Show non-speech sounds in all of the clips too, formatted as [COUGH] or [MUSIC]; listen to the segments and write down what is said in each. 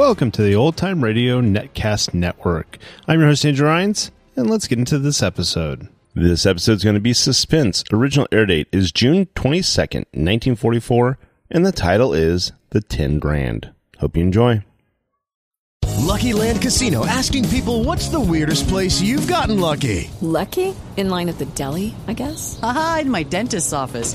Welcome to the Old Time Radio Netcast Network. I'm your host, Andrew Rhynes, and let's get into this episode. This episode is going to be Suspense. Original air date is June 22nd, 1944, and the title is The 10 Grand. Hope you enjoy. Lucky Land Casino asking people what's the weirdest place you've gotten lucky? Lucky? In line at the deli, I guess? Aha, in my dentist's office.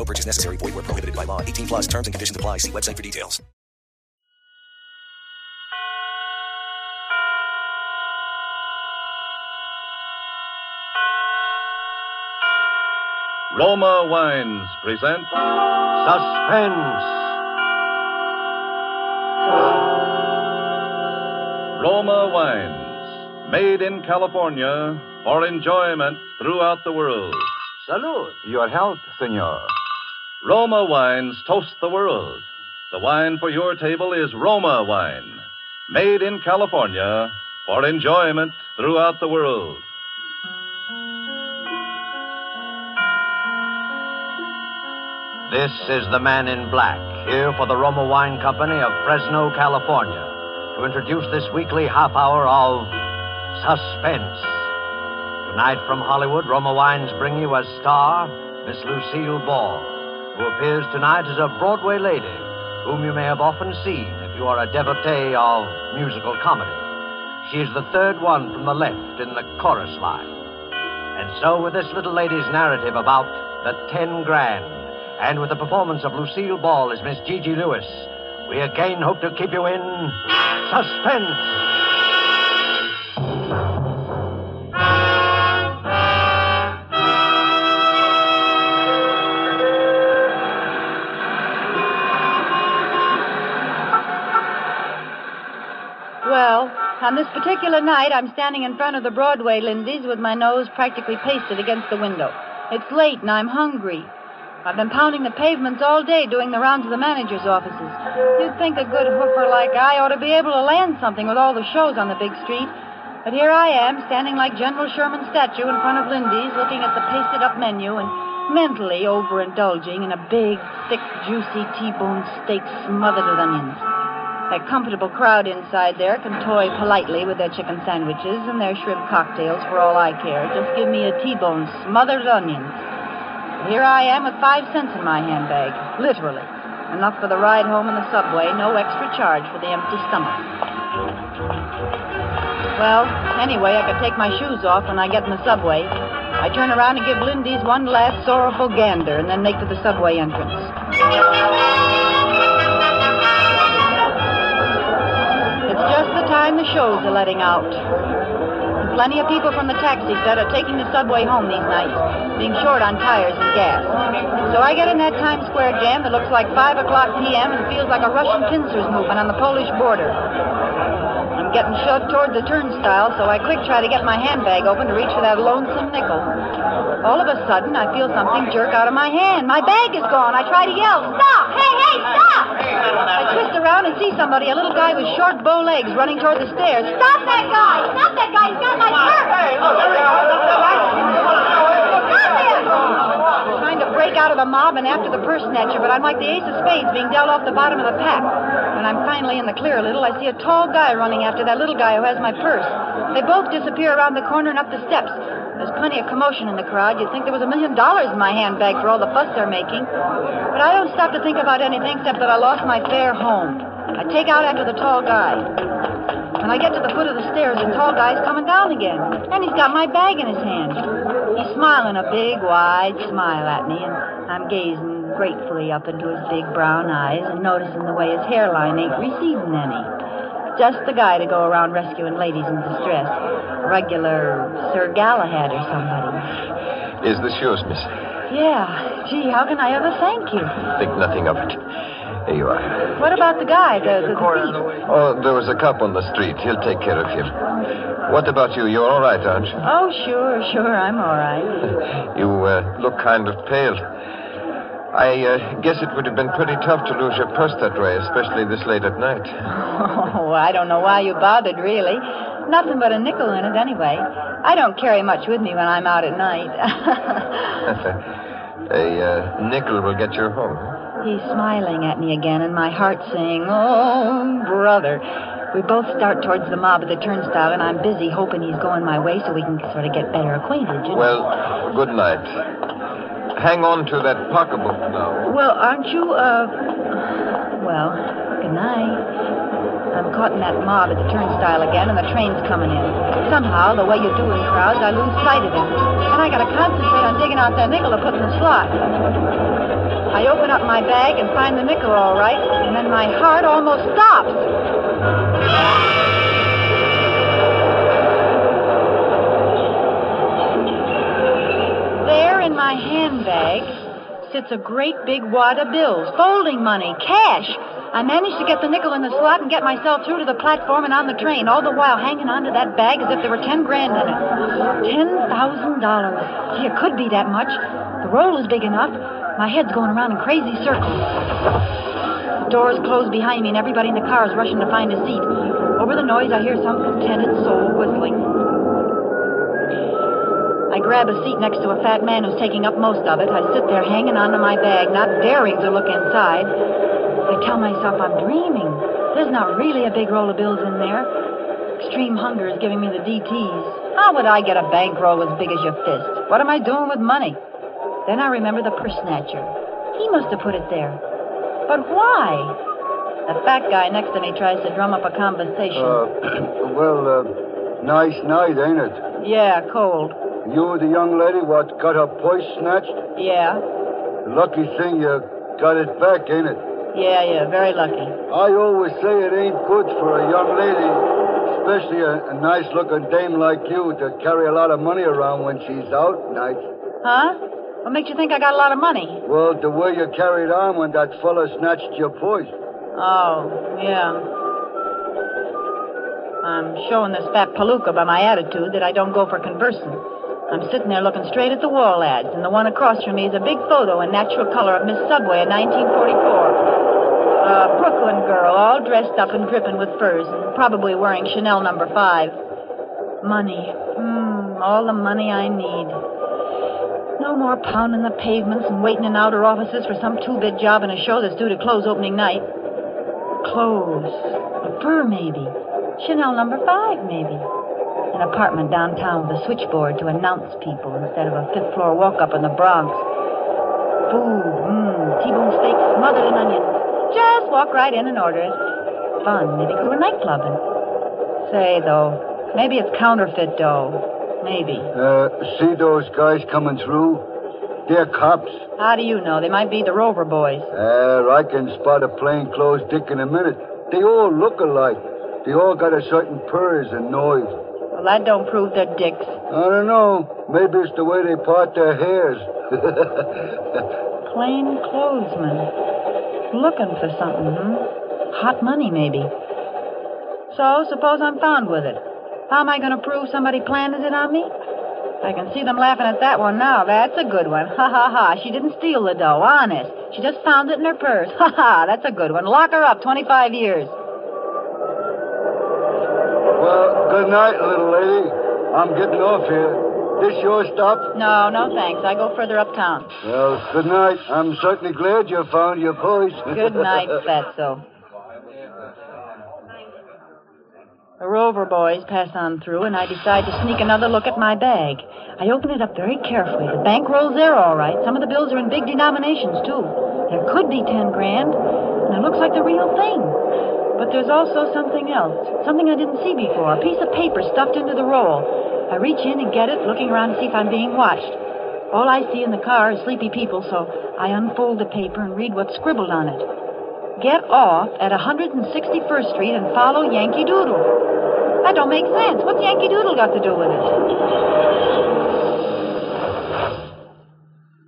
No purchase necessary. Void were prohibited by law. 18 plus. Terms and conditions apply. See website for details. Roma Wines present Suspense. Roma Wines, made in California for enjoyment throughout the world. Salud. Your health, senor. Roma Wines toast the world. The wine for your table is Roma Wine, made in California for enjoyment throughout the world. This is the man in black, here for the Roma Wine Company of Fresno, California, to introduce this weekly half hour of Suspense. Tonight from Hollywood, Roma Wines bring you a star Miss Lucille Ball, who appears tonight as a Broadway lady, whom you may have often seen if you are a devotee of musical comedy. She is the third one from the left in the chorus line. And so, with this little lady's narrative about the ten grand, and with the performance of Lucille Ball as Miss Gigi Lewis, we again hope to keep you in suspense. On this particular night, I'm standing in front of the Broadway Lindy's with my nose practically pasted against the window. It's late and I'm hungry. I've been pounding the pavements all day doing the rounds of the manager's offices. You'd think a good hoofer like I ought to be able to land something with all the shows on the big street. But here I am, standing like General Sherman's statue in front of Lindy's, looking at the pasted up menu and mentally overindulging in a big, thick, juicy T-bone steak smothered with onions. A comfortable crowd inside there can toy politely with their chicken sandwiches and their shrimp cocktails for all I care. Just give me a T-bone smothered onions. Here I am with five cents in my handbag, literally. Enough for the ride home in the subway, no extra charge for the empty stomach. Well, anyway, I could take my shoes off when I get in the subway. I turn around and give Lindy's one last sorrowful gander and then make for the subway entrance. Just the time the shows are letting out. Plenty of people from the taxi set are taking the subway home these nights, being short on tires and gas. So I get in that Times Square jam that looks like 5 o'clock p.m. and feels like a Russian pincers movement on the Polish border. Getting shoved towards the turnstile, so I quick try to get my handbag open to reach for that lonesome nickel. All of a sudden, I feel something jerk out of my hand. My bag is gone. I try to yell, Stop! Hey, hey, stop! I twist around and see somebody, a little guy with short bow legs, running toward the stairs. Stop that guy! Stop that guy! He's got my purse! Stop him! Trying to break out of the mob and after the purse snatcher, but I'm like the ace of spades being dealt off the bottom of the pack. When I'm finally in the clear a little, I see a tall guy running after that little guy who has my purse. They both disappear around the corner and up the steps. There's plenty of commotion in the crowd. You'd think there was a million dollars in my handbag for all the fuss they're making. But I don't stop to think about anything except that I lost my fare home. I take out after the tall guy. When I get to the foot of the stairs, the tall guy's coming down again. And he's got my bag in his hand. He's smiling a big, wide smile at me, and I'm gazing gratefully up into his big brown eyes and noticing the way his hairline ain't receding any. Just the guy to go around rescuing ladies in distress. Regular Sir Galahad or somebody. Is this yours, miss? Yeah. Gee, how can I ever thank you? Think nothing of it. Here you are. What about the guy, the, the, the thief? Oh, there was a cop on the street. He'll take care of you. What about you? You're all right, aren't you? Oh, sure, sure, I'm all right. [LAUGHS] You uh, look kind of pale. I uh, guess it would have been pretty tough to lose your purse that way, especially this late at night. [LAUGHS] Oh, I don't know why you bothered, really. Nothing but a nickel in it, anyway. I don't carry much with me when I'm out at night. [LAUGHS] [LAUGHS] a uh, nickel will get you home. He's smiling at me again, and my heart's saying, Oh, brother. We both start towards the mob at the turnstile, and I'm busy hoping he's going my way so we can sort of get better acquainted. You know? Well, good night. Hang on to that pocketbook now. Well, aren't you, uh. Well, good night. I'm caught in that mob at the turnstile again, and the train's coming in. Somehow, the way you do in crowds, I lose sight of him. And I gotta concentrate on digging out that nickel to put in the slot. I open up my bag and find the nickel all right, and then my heart almost stops. My handbag sits a great big wad of bills, folding money, cash. I managed to get the nickel in the slot and get myself through to the platform and on the train, all the while hanging onto that bag as if there were ten grand in it. Ten thousand dollars. Gee, it could be that much. The roll is big enough. My head's going around in crazy circles. The doors close behind me and everybody in the car is rushing to find a seat. Over the noise, I hear some contented soul whistling. I grab a seat next to a fat man who's taking up most of it. I sit there hanging onto my bag, not daring to look inside. I tell myself I'm dreaming. There's not really a big roll of bills in there. Extreme hunger is giving me the DTs. How would I get a bankroll as big as your fist? What am I doing with money? Then I remember the purse snatcher. He must have put it there. But why? The fat guy next to me tries to drum up a conversation. Uh, [CLEARS THROAT] well, uh, nice night, ain't it? yeah, cold. You the young lady what got her purse snatched? Yeah. Lucky thing you got it back, ain't it? Yeah, yeah, very lucky. I always say it ain't good for a young lady, especially a, a nice looking dame like you, to carry a lot of money around when she's out nights. Huh? What makes you think I got a lot of money? Well, the way you carried on when that fella snatched your purse. Oh, yeah. I'm showing this fat palooka by my attitude that I don't go for conversing. I'm sitting there looking straight at the wall ads, and the one across from me is a big photo in natural color of Miss Subway in 1944. A Brooklyn girl, all dressed up and dripping with furs, and probably wearing Chanel number five. Money. Hmm, all the money I need. No more pounding the pavements and waiting in outer offices for some two-bit job in a show that's due to close opening night. Clothes. A fur, maybe. Chanel number five, maybe. An apartment downtown with a switchboard to announce people instead of a fifth floor walk up in the Bronx. Food, mmm, T-bone steak smothered in onions. Just walk right in and order it. Fun, maybe go to nightclubbing. Say, though, maybe it's counterfeit dough. Maybe. Uh, see those guys coming through? They're cops. How do you know? They might be the Rover boys. Uh, I can spot a plainclothes dick in a minute. They all look alike. They all got a certain purrs and noise. Well, that don't prove they're dicks. I don't know. Maybe it's the way they part their hairs. [LAUGHS] Plain clothesmen. Looking for something, hmm? Hot money, maybe. So, suppose I'm found with it. How am I going to prove somebody planted it on me? I can see them laughing at that one now. That's a good one. [LAUGHS] Ha ha ha. She didn't steal the dough, honest. She just found it in her purse. [LAUGHS] Ha ha. That's a good one. Lock her up 25 years. Good night, little lady. I'm getting off here. This your stop? No, no thanks. I go further uptown. Well, good night. I'm certainly glad you found your voice. [LAUGHS] Good night, [LAUGHS] Fatso. The Rover boys pass on through, and I decide to sneak another look at my bag. I open it up very carefully. The bankroll's there, all right. Some of the bills are in big denominations, too. There could be ten grand, and it looks like the real thing. But there's also something else, something I didn't see before. A piece of paper stuffed into the roll. I reach in and get it, looking around to see if I'm being watched. All I see in the car is sleepy people, so I unfold the paper and read what's scribbled on it. Get off at 161st Street and follow Yankee Doodle. That don't make sense. What's Yankee Doodle got to do with it?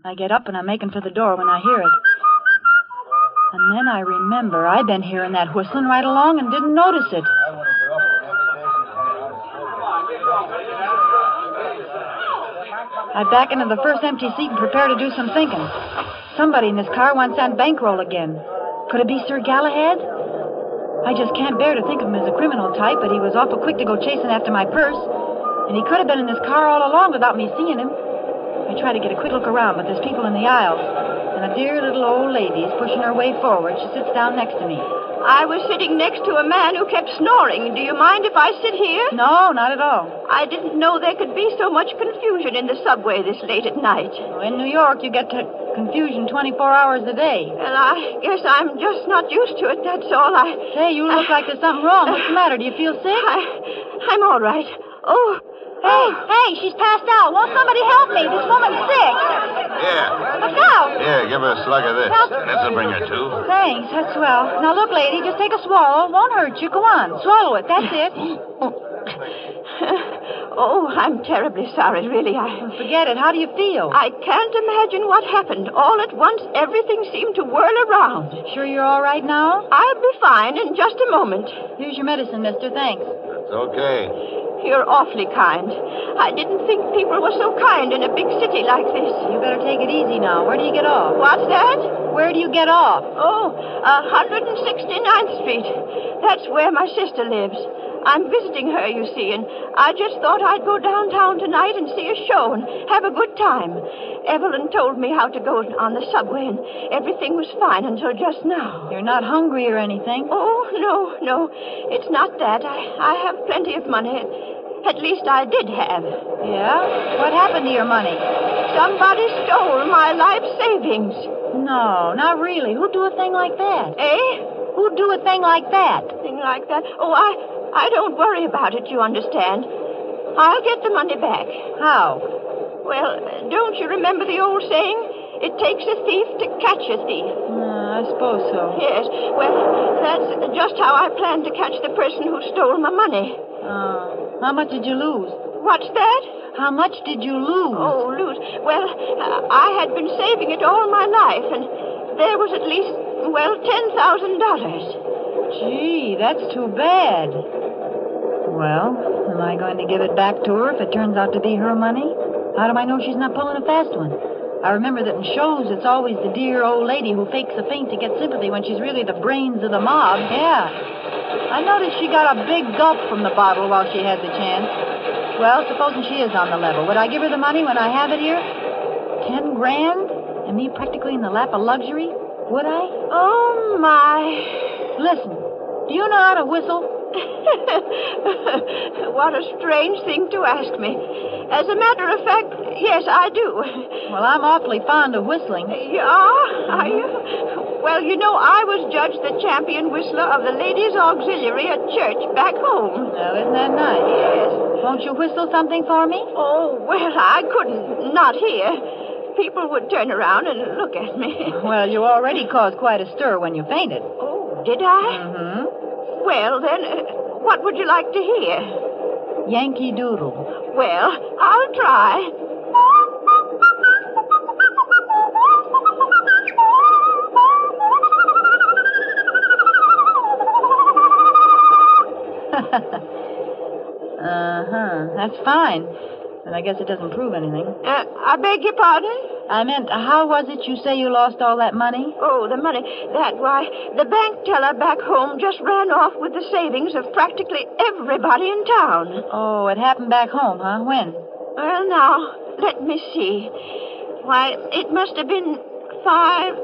I get up and I'm making for the door when I hear it. And then I remember I'd been hearing that whistling right along and didn't notice it. I back into the first empty seat and prepare to do some thinking. Somebody in this car wants that bankroll again. Could it be Sir Galahad? I just can't bear to think of him as a criminal type, but he was awful quick to go chasing after my purse. And he could have been in this car all along without me seeing him. I try to get a quick look around, but there's people in the aisles. And a dear little old lady is pushing her way forward. She sits down next to me. I was sitting next to a man who kept snoring. Do you mind if I sit here? No, not at all. I didn't know there could be so much confusion in the subway this late at night. In New York, you get to confusion 24 hours a day. Well, I guess I'm just not used to it, that's all. I. Say, you look like there's something wrong. What's the matter? Do you feel sick? I, I'm all right. Oh. Hey, hey, she's passed out. Won't somebody help me? This woman's sick. Here. Look out. Here, give her a slug of this. Well- This'll bring her to. Thanks, that's swell. Now look, lady, just take a swallow. It won't hurt you. Go on, swallow it. That's it. [LAUGHS] Oh, I'm terribly sorry, really. I. Forget it. How do you feel? I can't imagine what happened. All at once, everything seemed to whirl around. Sure you're all right now? I'll be fine in just a moment. Here's your medicine, mister. Thanks. That's okay. You're awfully kind. I didn't think people were so kind in a big city like this. You better take it easy now. Where do you get off? What's that? Where do you get off? Oh, uh, 169th Street. That's where my sister lives. I'm visiting her, you see, and I just thought I'd go downtown tonight and see a show and have a good time. Evelyn told me how to go on the subway, and everything was fine until just now. You're not hungry or anything? Oh, no, no. It's not that. I, I have plenty of money. At least I did have. Yeah? What happened to your money? Somebody stole my life savings. No, not really. Who'd do a thing like that? Eh? Who'd do a thing like that? Thing like that? Oh, I, I don't worry about it, you understand. I'll get the money back. How? Well, don't you remember the old saying? It takes a thief to catch a thief. Uh, I suppose so. Yes. Well, that's just how I plan to catch the person who stole my money. Uh, how much did you lose? What's that? How much did you lose? Oh, lose. Well, I had been saving it all my life, and there was at least, well, $10,000. Gee, that's too bad. Well, am I going to give it back to her if it turns out to be her money? How do I know she's not pulling a fast one? I remember that in shows it's always the dear old lady who fakes a faint to get sympathy when she's really the brains of the mob. Yeah. I noticed she got a big gulp from the bottle while she had the chance. Well, supposing she is on the level, would I give her the money when I have it here? Ten grand? And me practically in the lap of luxury? Would I? Oh, my. Listen, do you know how to whistle? [LAUGHS] what a strange thing to ask me. As a matter of fact, yes, I do. Well, I'm awfully fond of whistling. Are? Are you? Well, you know, I was judged the champion whistler of the Ladies' Auxiliary at church back home. Well, isn't that nice? Yes. Won't you whistle something for me? Oh, well, I couldn't. Not here. People would turn around and look at me. [LAUGHS] Well, you already caused quite a stir when you fainted. Oh, did I? Mm-hmm. Well, then, uh, what would you like to hear? Yankee Doodle. Well, I'll try. [LAUGHS] uh-huh. That's fine. But I guess it doesn't prove anything. Uh, I beg your pardon? I meant, how was it you say you lost all that money? Oh, the money. That, why, the bank teller back home just ran off with the savings of practically everybody in town. Oh, it happened back home, huh? When? Well, now, let me see. Why, it must have been five.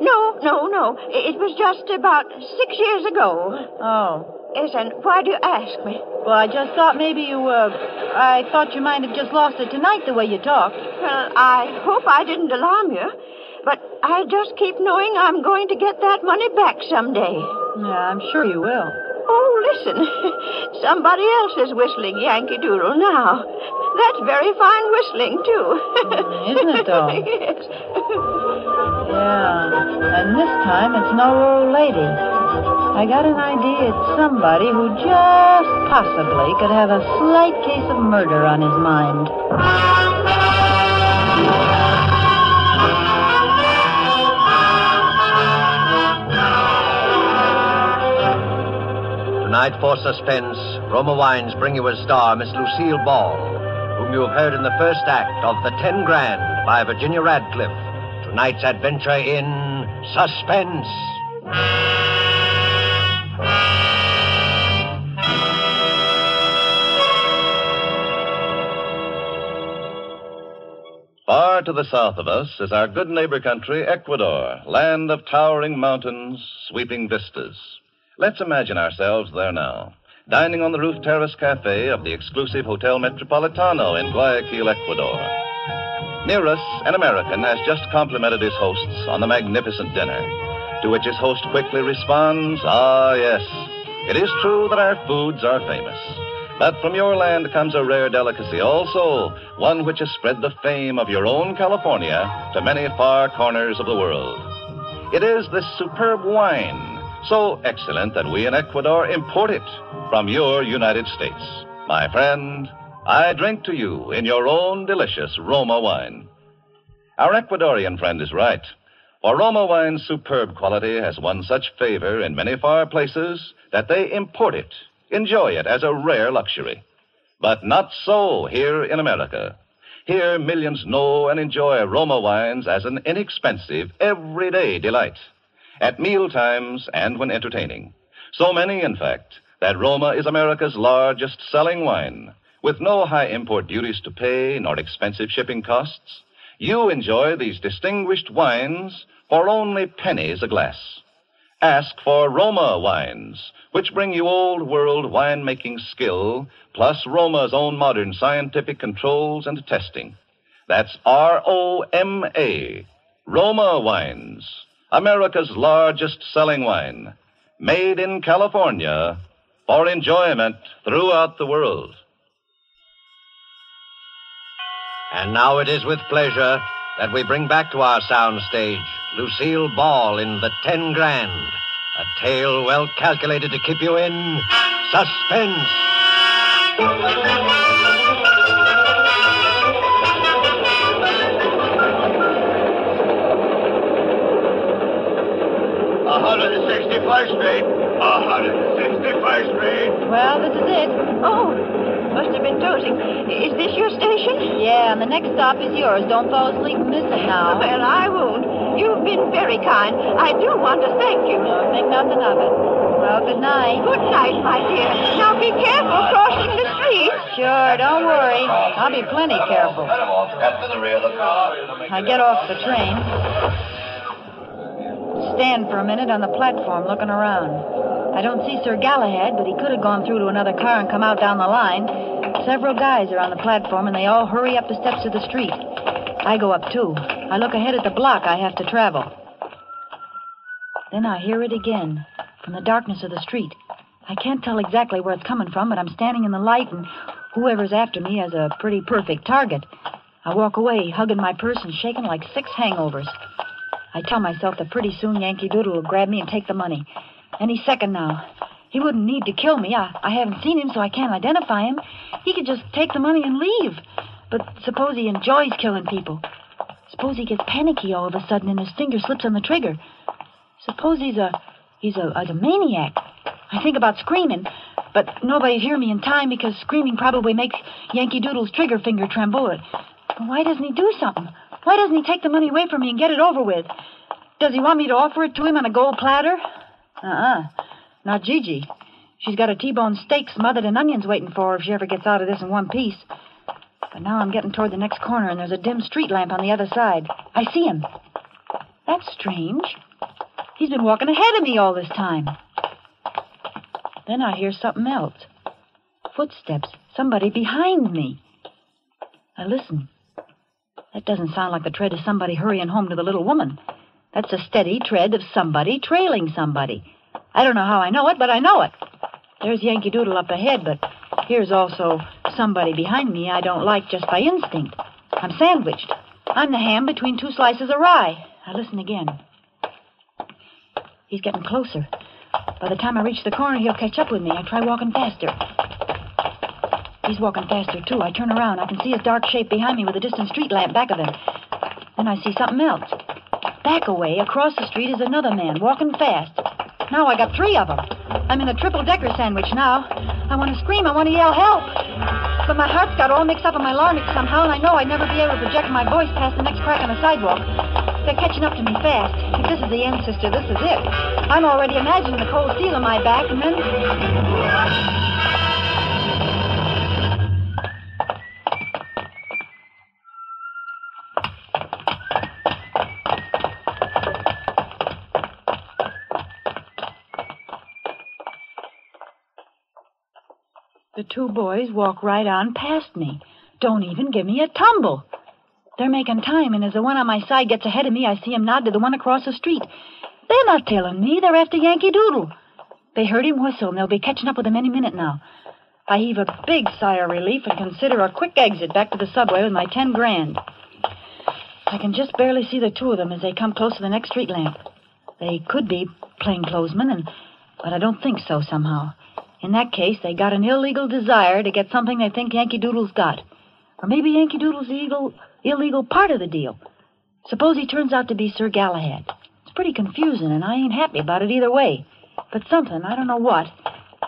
No, no, no. It was just about six years ago. Oh. And why do you ask me? Well, I just thought maybe you, uh, I thought you might have just lost it tonight the way you talked. Well, I hope I didn't alarm you. But I just keep knowing I'm going to get that money back someday. Yeah, I'm sure you will. Oh, listen. [LAUGHS] Somebody else is whistling Yankee Doodle now. That's very fine whistling, too. Mm, isn't it, though? [LAUGHS] yes. Yeah. And this time it's no old lady. I got an idea it's somebody who just possibly could have a slight case of murder on his mind. Tonight, for suspense, Roma Wines bring you as star Miss Lucille Ball, whom you have heard in the first act of The Ten Grand by Virginia Radcliffe. Tonight's adventure in Suspense. To the south of us is our good neighbor country, Ecuador, land of towering mountains, sweeping vistas. Let's imagine ourselves there now, dining on the roof terrace cafe of the exclusive Hotel Metropolitano in Guayaquil, Ecuador. Near us, an American has just complimented his hosts on the magnificent dinner, to which his host quickly responds, Ah, yes, it is true that our foods are famous. But from your land comes a rare delicacy also, one which has spread the fame of your own California to many far corners of the world. It is this superb wine, so excellent that we in Ecuador import it from your United States. My friend, I drink to you in your own delicious Roma wine. Our Ecuadorian friend is right. For Roma wine's superb quality has won such favor in many far places that they import it, enjoy it as a rare luxury. But not so here in America. Here, millions know and enjoy Roma wines as an inexpensive, everyday delight. At meal times and when entertaining. So many, in fact, that Roma is America's largest selling wine, with no high import duties to pay nor expensive shipping costs. You enjoy these distinguished wines for only pennies a glass. Ask for Roma wines, which bring you old world winemaking skill, plus Roma's own modern scientific controls and testing. That's R O M A. Roma wines, America's largest selling wine, made in California for enjoyment throughout the world. And now it is with pleasure that we bring back to our soundstage Lucille Ball in The Ten Grand, a tale well calculated to keep you in suspense. A 161st Street. A 161st Street. Well, this is it. Oh, must have been dozing. Is this your station? Yeah, and the next stop is yours. Don't fall asleep and miss it now. Well, I won't. You've been very kind. I do want to thank you. No, think nothing of it. Well, good night. Good night, my dear. Now be careful crossing the street. Sure, don't worry. I'll be plenty careful. I get off the train. Stand for a minute on the platform looking around. I don't see Sir Galahad, but he could have gone through to another car and come out down the line. Several guys are on the platform, and they all hurry up the steps of the street. I go up, too. I look ahead at the block I have to travel. Then I hear it again, from the darkness of the street. I can't tell exactly where it's coming from, but I'm standing in the light, and whoever's after me has a pretty perfect target. I walk away, hugging my purse and shaking like six hangovers. I tell myself that pretty soon Yankee Doodle will grab me and take the money. Any second now. He wouldn't need to kill me. I, I haven't seen him, so I can't identify him. He could just take the money and leave. But suppose he enjoys killing people. Suppose he gets panicky all of a sudden and his finger slips on the trigger. Suppose he's a he's a, a maniac. I think about screaming, but nobody'd hear me in time because screaming probably makes Yankee Doodle's trigger finger tremble. Why doesn't he do something? Why doesn't he take the money away from me and get it over with? Does he want me to offer it to him on a gold platter? Uh-uh. Not Gigi. She's got a T-bone steak smothered in onions waiting for her if she ever gets out of this in one piece. But now I'm getting toward the next corner, and there's a dim street lamp on the other side. I see him. That's strange. He's been walking ahead of me all this time. Then I hear something else. Footsteps. Somebody behind me. I listen. That doesn't sound like the tread of somebody hurrying home to the little woman. That's a steady tread of somebody trailing somebody. I don't know how I know it, but I know it. There's Yankee Doodle up ahead, but here's also somebody behind me I don't like just by instinct. I'm sandwiched. I'm the ham between two slices of rye. Now listen again. He's getting closer. By the time I reach the corner, he'll catch up with me. I try walking faster. He's walking faster, too. I turn around. I can see his dark shape behind me with a distant street lamp back of him. Then I see something else. Back away, across the street, is another man, walking fast. Now I got three of them. I'm in a triple decker sandwich now. I want to scream. I want to yell help. But my heart's got all mixed up in my larynx somehow, and I know I'd never be able to project my voice past the next crack on the sidewalk. They're catching up to me fast. If this is the end, sister, this is it. I'm already imagining the cold steel on my back, and then. The two boys walk right on past me. Don't even give me a tumble. They're making time, and as the one on my side gets ahead of me, I see him nod to the one across the street. They're not tailing me. They're after Yankee Doodle. They heard him whistle, and they'll be catching up with him any minute now. I heave a big sigh of relief and consider a quick exit back to the subway with my ten grand. I can just barely see the two of them as they come close to the next street lamp. They could be plainclothesmen, and but I don't think so somehow. In that case, they got an illegal desire to get something they think Yankee Doodle's got. Or maybe Yankee Doodle's the illegal, illegal part of the deal. Suppose he turns out to be Sir Galahad. It's pretty confusing, and I ain't happy about it either way. But something, I don't know what,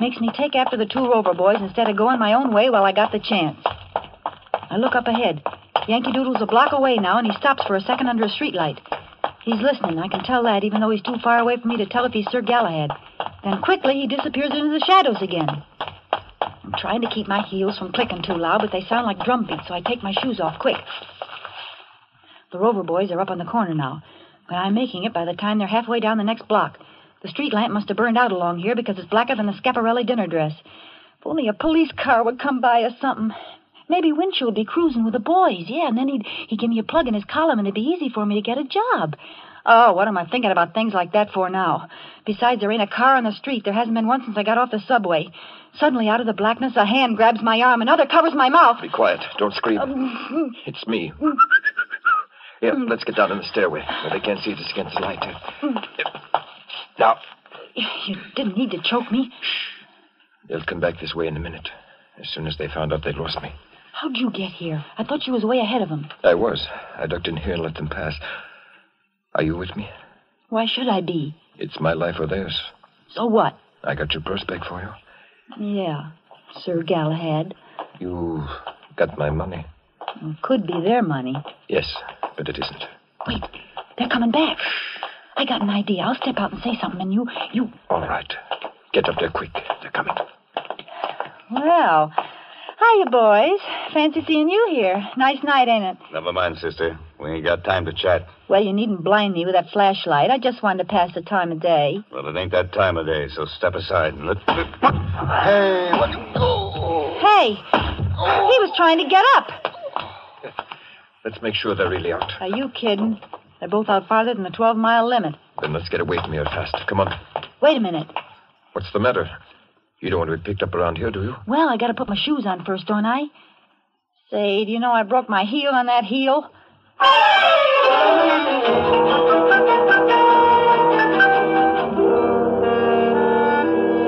makes me take after the two Rover boys instead of going my own way while I got the chance. I look up ahead. Yankee Doodle's a block away now, and he stops for a second under a streetlight. He's listening, I can tell that, even though he's too far away for me to tell if he's Sir Galahad. Then quickly he disappears into the shadows again. I'm trying to keep my heels from clicking too loud, but they sound like drum beats, so I take my shoes off quick. The Rover boys are up on the corner now, but I'm making it by the time they're halfway down the next block. The street lamp must have burned out along here because it's blacker than a Schiaparelli dinner dress. If only a police car would come by or something. Maybe Winchell would be cruising with the boys, yeah, and then he'd, he'd give me a plug in his column and it'd be easy for me to get a job. Oh, what am I thinking about things like that for now? Besides, there ain't a car on the street. There hasn't been one since I got off the subway. Suddenly, out of the blackness, a hand grabs my arm, another covers my mouth. Be quiet. Don't scream. Um, mm. It's me. Mm. Here, mm. let's get down in the stairway where they can't see us against the light. Now, you didn't need to choke me. Shh. they'll come back this way in a minute. As soon as they found out they'd lost me. How'd you get here? I thought you was way ahead of them. I was. I ducked in here and let them pass. Are you with me? Why should I be? It's my life or theirs. So what? I got your purse back for you. Yeah, Sir Galahad. You got my money. Could be their money. Yes, but it isn't. Wait, they're coming back. I got an idea. I'll step out and say something, and you, you. All right. Get up there quick. They're coming. Well, hiya, boys. Fancy seeing you here. Nice night, ain't it? Never mind, sister. We ain't got time to chat. Well, you needn't blind me with that flashlight. I just wanted to pass the time of day. Well, it ain't that time of day, so step aside and let. Hey, what? You go? Hey, he was trying to get up. Let's make sure they're really out. Are you kidding? They're both out farther than the 12 mile limit. Then let's get away from here fast. Come on. Wait a minute. What's the matter? You don't want to be picked up around here, do you? Well, I gotta put my shoes on first, don't I? Say, do you know I broke my heel on that heel?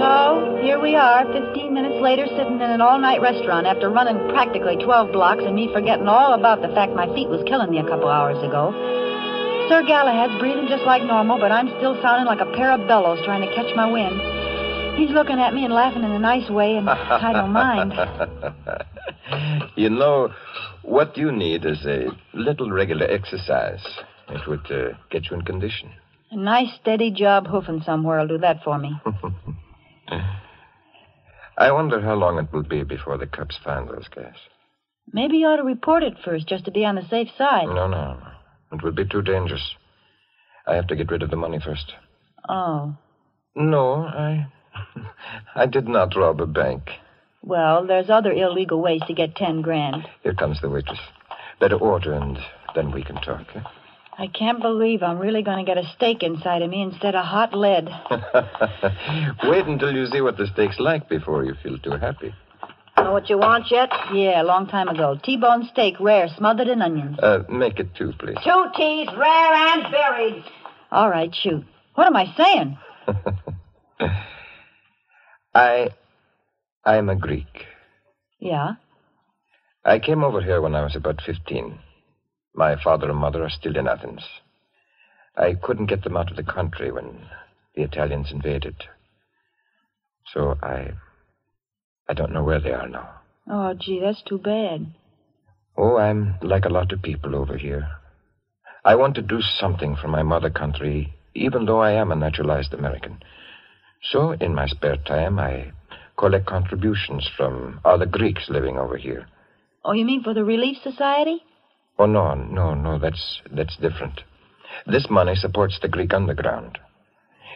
So, here we are, 15 minutes later, sitting in an all night restaurant after running practically 12 blocks and me forgetting all about the fact my feet was killing me a couple hours ago. Sir Galahad's breathing just like normal, but I'm still sounding like a pair of bellows trying to catch my wind. He's looking at me and laughing in a nice way, and I don't mind. [LAUGHS] you know, what you need is a little regular exercise. It would uh, get you in condition. A nice steady job hoofing somewhere will do that for me. [LAUGHS] [LAUGHS] I wonder how long it will be before the cops find those guys. Maybe you ought to report it first, just to be on the safe side. No, no, no. It would be too dangerous. I have to get rid of the money first. Oh. No, I. [LAUGHS] I did not rob a bank. Well, there's other illegal ways to get ten grand. Here comes the waitress. Better order, and then we can talk. Eh? I can't believe I'm really going to get a steak inside of me instead of hot lead. [LAUGHS] Wait until you see what the steak's like before you feel too happy. Know what you want yet? Yeah, a long time ago. T-bone steak, rare, smothered in onions. Uh, make it two, please. Two teas, rare and buried. All right, shoot. What am I saying? [LAUGHS] I. I'm a Greek. Yeah? I came over here when I was about 15. My father and mother are still in Athens. I couldn't get them out of the country when the Italians invaded. So I. I don't know where they are now. Oh, gee, that's too bad. Oh, I'm like a lot of people over here. I want to do something for my mother country, even though I am a naturalized American. So, in my spare time, I collect contributions from other Greeks living over here. Oh, you mean for the Relief Society? Oh, no, no, no, that's, that's different. This money supports the Greek underground.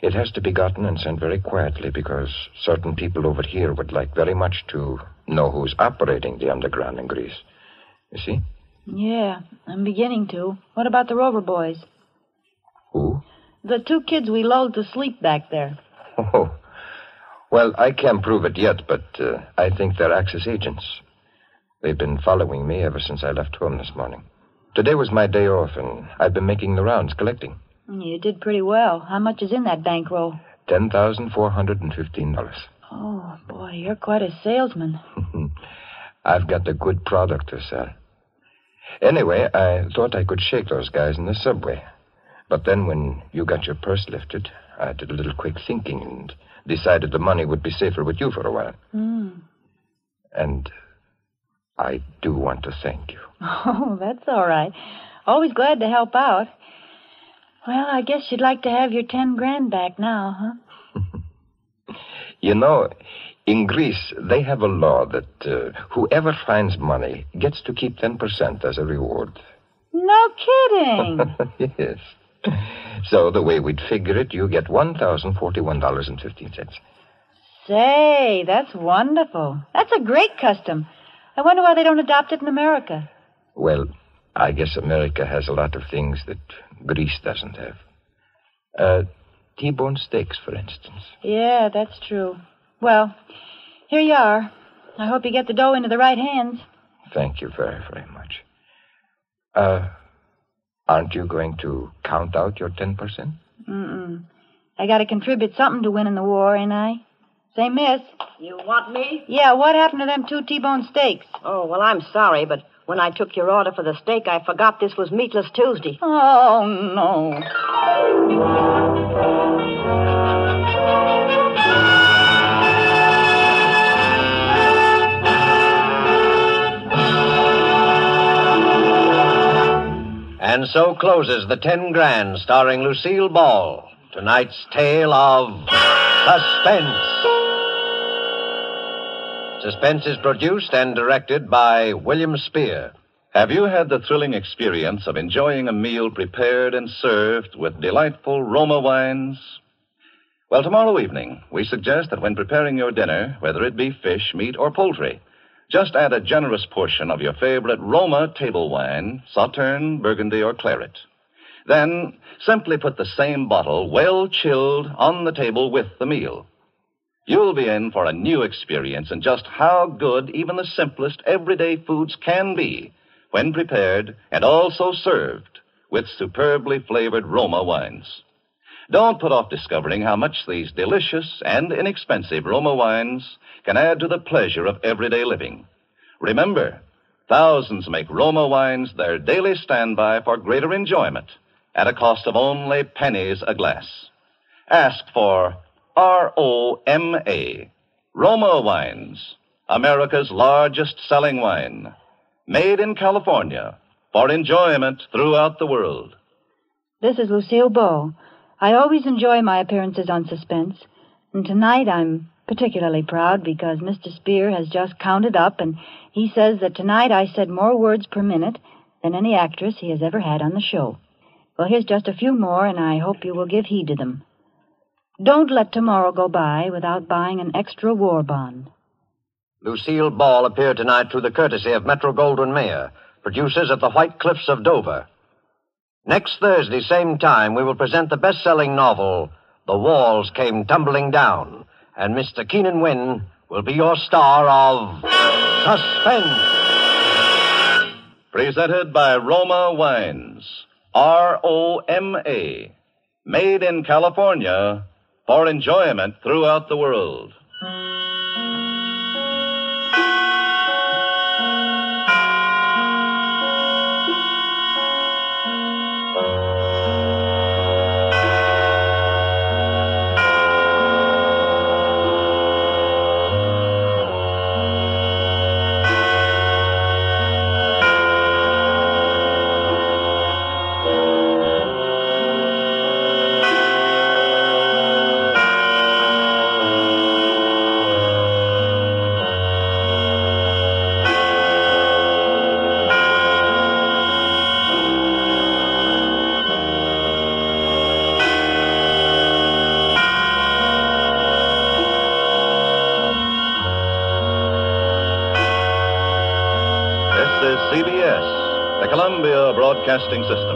It has to be gotten and sent very quietly because certain people over here would like very much to know who's operating the underground in Greece. You see? Yeah, I'm beginning to. What about the Rover boys? Who? The two kids we lulled to sleep back there. [LAUGHS] Oh. Well, I can't prove it yet, but uh, I think they're Axis agents. They've been following me ever since I left home this morning. Today was my day off, and I've been making the rounds collecting. You did pretty well. How much is in that bankroll? Ten thousand four hundred and fifteen dollars. Oh, boy, you're quite a salesman. [LAUGHS] I've got a good product to sell. Anyway, I thought I could shake those guys in the subway. But then when you got your purse lifted, I did a little quick thinking and decided the money would be safer with you for a while. Mm. And I do want to thank you. [LAUGHS] Oh, that's all right. Always glad to help out. Well, I guess you'd like to have your ten grand back now, huh? [LAUGHS] You know, in Greece, they have a law that uh, whoever finds money gets to keep 10% as a reward. No kidding. [LAUGHS] yes. So, the way we'd figure it, you get $1,041.15. Say, that's wonderful. That's a great custom. I wonder why they don't adopt it in America. Well, I guess America has a lot of things that Greece doesn't have. Uh, T-bone steaks, for instance. Yeah, that's true. Well, here you are. I hope you get the dough into the right hands. Thank you very, very much. Uh, aren't you going to count out your 10%? Mm-mm. I gotta contribute something to winning the war, ain't I? Say, miss. You want me? Yeah, what happened to them two T-bone steaks? Oh, well, I'm sorry, but when I took your order for the steak, I forgot this was Meatless Tuesday. Oh, no. And so closes the Ten Grand starring Lucille Ball. Tonight's tale of suspense. Suspense is produced and directed by William Spier. Have you had the thrilling experience of enjoying a meal prepared and served with delightful Roma wines? Well, tomorrow evening, we suggest that when preparing your dinner, whether it be fish, meat, or poultry, just add a generous portion of your favorite Roma table wine, Sauterne, Burgundy, or Claret. Then simply put the same bottle, well chilled, on the table with the meal. You'll be in for a new experience in just how good even the simplest everyday foods can be when prepared and also served with superbly flavored Roma wines. Don't put off discovering how much these delicious and inexpensive Roma wines can add to the pleasure of everyday living. Remember, thousands make Roma wines their daily standby for greater enjoyment at a cost of only pennies a glass. Ask for R-O-M-A, Roma Wines, America's largest selling wine, made in California for enjoyment throughout the world. This is Lucille Ball. I always enjoy my appearances on Suspense, and tonight I'm particularly proud because Mr. Spier has just counted up, and he says that tonight I said more words per minute than any actress he has ever had on the show. Well, here's just a few more, and I hope you will give heed to them. Don't let tomorrow go by without buying an extra war bond. Lucille Ball appeared tonight through the courtesy of Metro Goldwyn Mayer, producers of the White Cliffs of Dover. Next Thursday, same time, we will present the best-selling novel, The Walls Came Tumbling Down, and Mr. Keenan Wynn will be your star of Suspense. Presented by Roma Wines, R-O-M-A, made in California for enjoyment throughout the world. Broadcasting System.